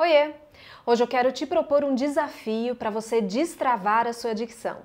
Oiê! Hoje eu quero te propor um desafio para você destravar a sua dicção.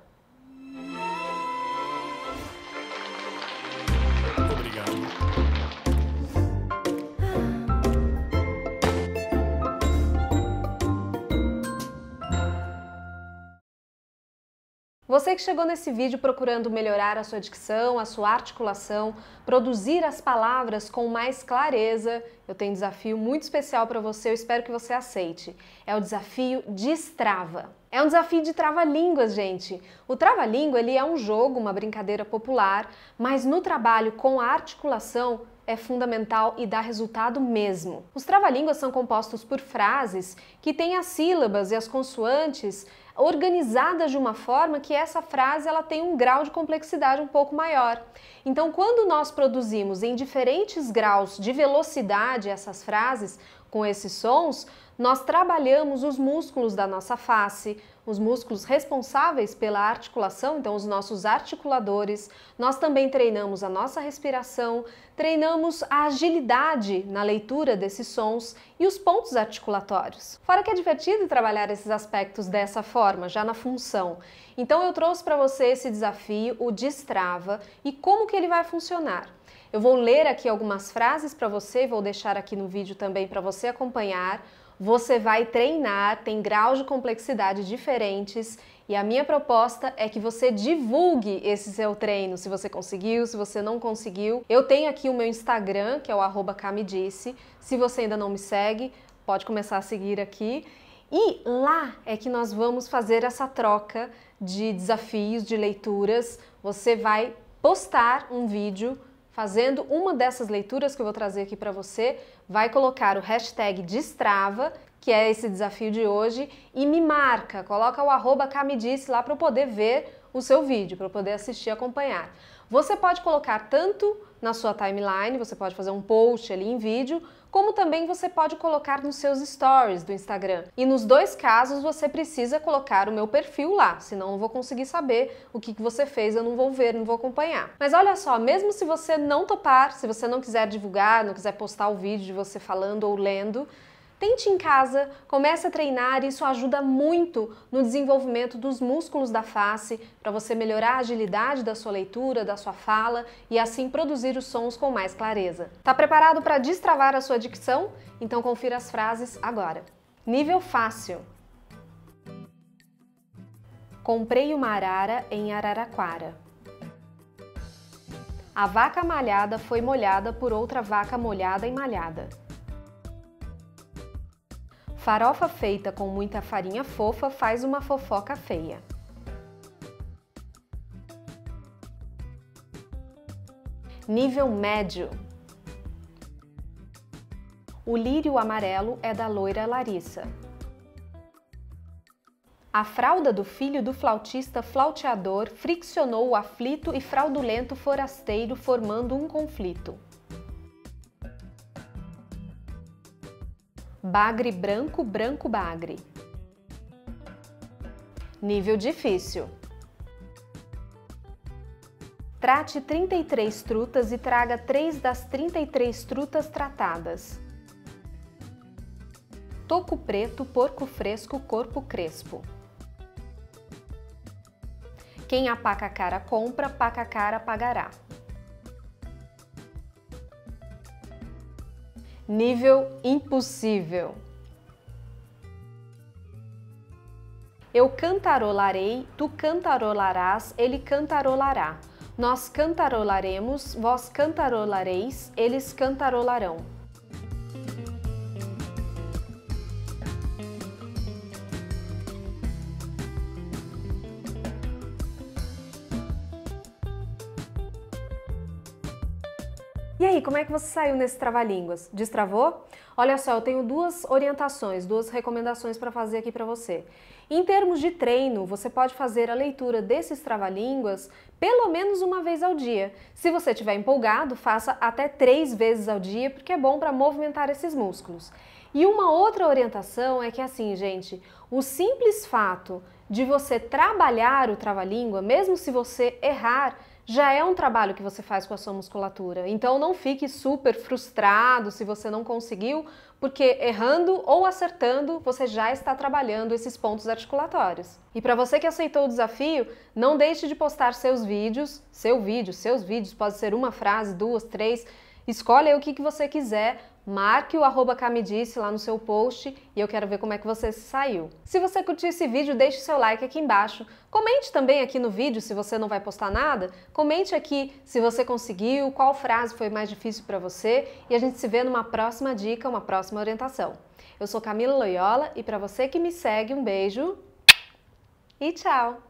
Você que chegou nesse vídeo procurando melhorar a sua dicção, a sua articulação, produzir as palavras com mais clareza, eu tenho um desafio muito especial para você, eu espero que você aceite. É o desafio Destrava. É um desafio de trava-línguas, gente. O trava-língua ele é um jogo, uma brincadeira popular, mas no trabalho com a articulação é fundamental e dá resultado mesmo. Os trava-línguas são compostos por frases que têm as sílabas e as consoantes organizadas de uma forma que essa frase ela tem um grau de complexidade um pouco maior. Então, quando nós produzimos em diferentes graus de velocidade essas frases com esses sons, nós trabalhamos os músculos da nossa face, os músculos responsáveis pela articulação, então os nossos articuladores. Nós também treinamos a nossa respiração, treinamos a agilidade na leitura desses sons e os pontos articulatórios. Fora que é divertido trabalhar esses aspectos dessa forma, já na função. Então eu trouxe para você esse desafio, o Destrava, e como que ele vai funcionar. Eu vou ler aqui algumas frases para você, vou deixar aqui no vídeo também para você acompanhar você vai treinar, tem graus de complexidade diferentes e a minha proposta é que você divulgue esse seu treino, se você conseguiu, se você não conseguiu. Eu tenho aqui o meu Instagram, que é o camidisse. Se você ainda não me segue, pode começar a seguir aqui. E lá é que nós vamos fazer essa troca de desafios, de leituras. Você vai postar um vídeo fazendo uma dessas leituras que eu vou trazer aqui para você, vai colocar o hashtag Destrava, que é esse desafio de hoje, e me marca, coloca o arroba Camidice lá para eu poder ver o seu vídeo, para eu poder assistir e acompanhar. Você pode colocar tanto na sua timeline, você pode fazer um post ali em vídeo, como também você pode colocar nos seus stories do Instagram. E nos dois casos você precisa colocar o meu perfil lá, senão eu não vou conseguir saber o que, que você fez, eu não vou ver, não vou acompanhar. Mas olha só, mesmo se você não topar, se você não quiser divulgar, não quiser postar o vídeo de você falando ou lendo, Tente em casa, comece a treinar, isso ajuda muito no desenvolvimento dos músculos da face, para você melhorar a agilidade da sua leitura, da sua fala e assim produzir os sons com mais clareza. Tá preparado para destravar a sua dicção? Então confira as frases agora. Nível fácil. Comprei uma arara em Araraquara. A vaca malhada foi molhada por outra vaca molhada e malhada. Farofa feita com muita farinha fofa faz uma fofoca feia. Nível médio. O lírio amarelo é da loira Larissa. A fralda do filho do flautista flauteador friccionou o aflito e fraudulento forasteiro formando um conflito. Bagre branco, branco bagre. Nível difícil. Trate 33 trutas e traga 3 das 33 trutas tratadas. Toco preto, porco fresco, corpo crespo. Quem a paca cara compra, paca cara pagará. Nível impossível. Eu cantarolarei, tu cantarolarás, ele cantarolará. Nós cantarolaremos, vós cantarolareis, eles cantarolarão. E aí, como é que você saiu nesse trava-línguas? Destravou? Olha só, eu tenho duas orientações, duas recomendações para fazer aqui para você. Em termos de treino, você pode fazer a leitura desses trava-línguas pelo menos uma vez ao dia. Se você estiver empolgado, faça até três vezes ao dia, porque é bom para movimentar esses músculos. E uma outra orientação é que assim, gente, o simples fato de você trabalhar o trava-língua, mesmo se você errar, já é um trabalho que você faz com a sua musculatura. Então não fique super frustrado se você não conseguiu, porque errando ou acertando, você já está trabalhando esses pontos articulatórios. E para você que aceitou o desafio, não deixe de postar seus vídeos, seu vídeo, seus vídeos, pode ser uma frase, duas, três, escolhe o que, que você quiser, marque o arroba Camidice lá no seu post e eu quero ver como é que você se saiu. Se você curtiu esse vídeo, deixe seu like aqui embaixo. Comente também aqui no vídeo se você não vai postar nada. Comente aqui se você conseguiu, qual frase foi mais difícil para você e a gente se vê numa próxima dica, uma próxima orientação. Eu sou Camila Loyola e para você que me segue, um beijo e tchau!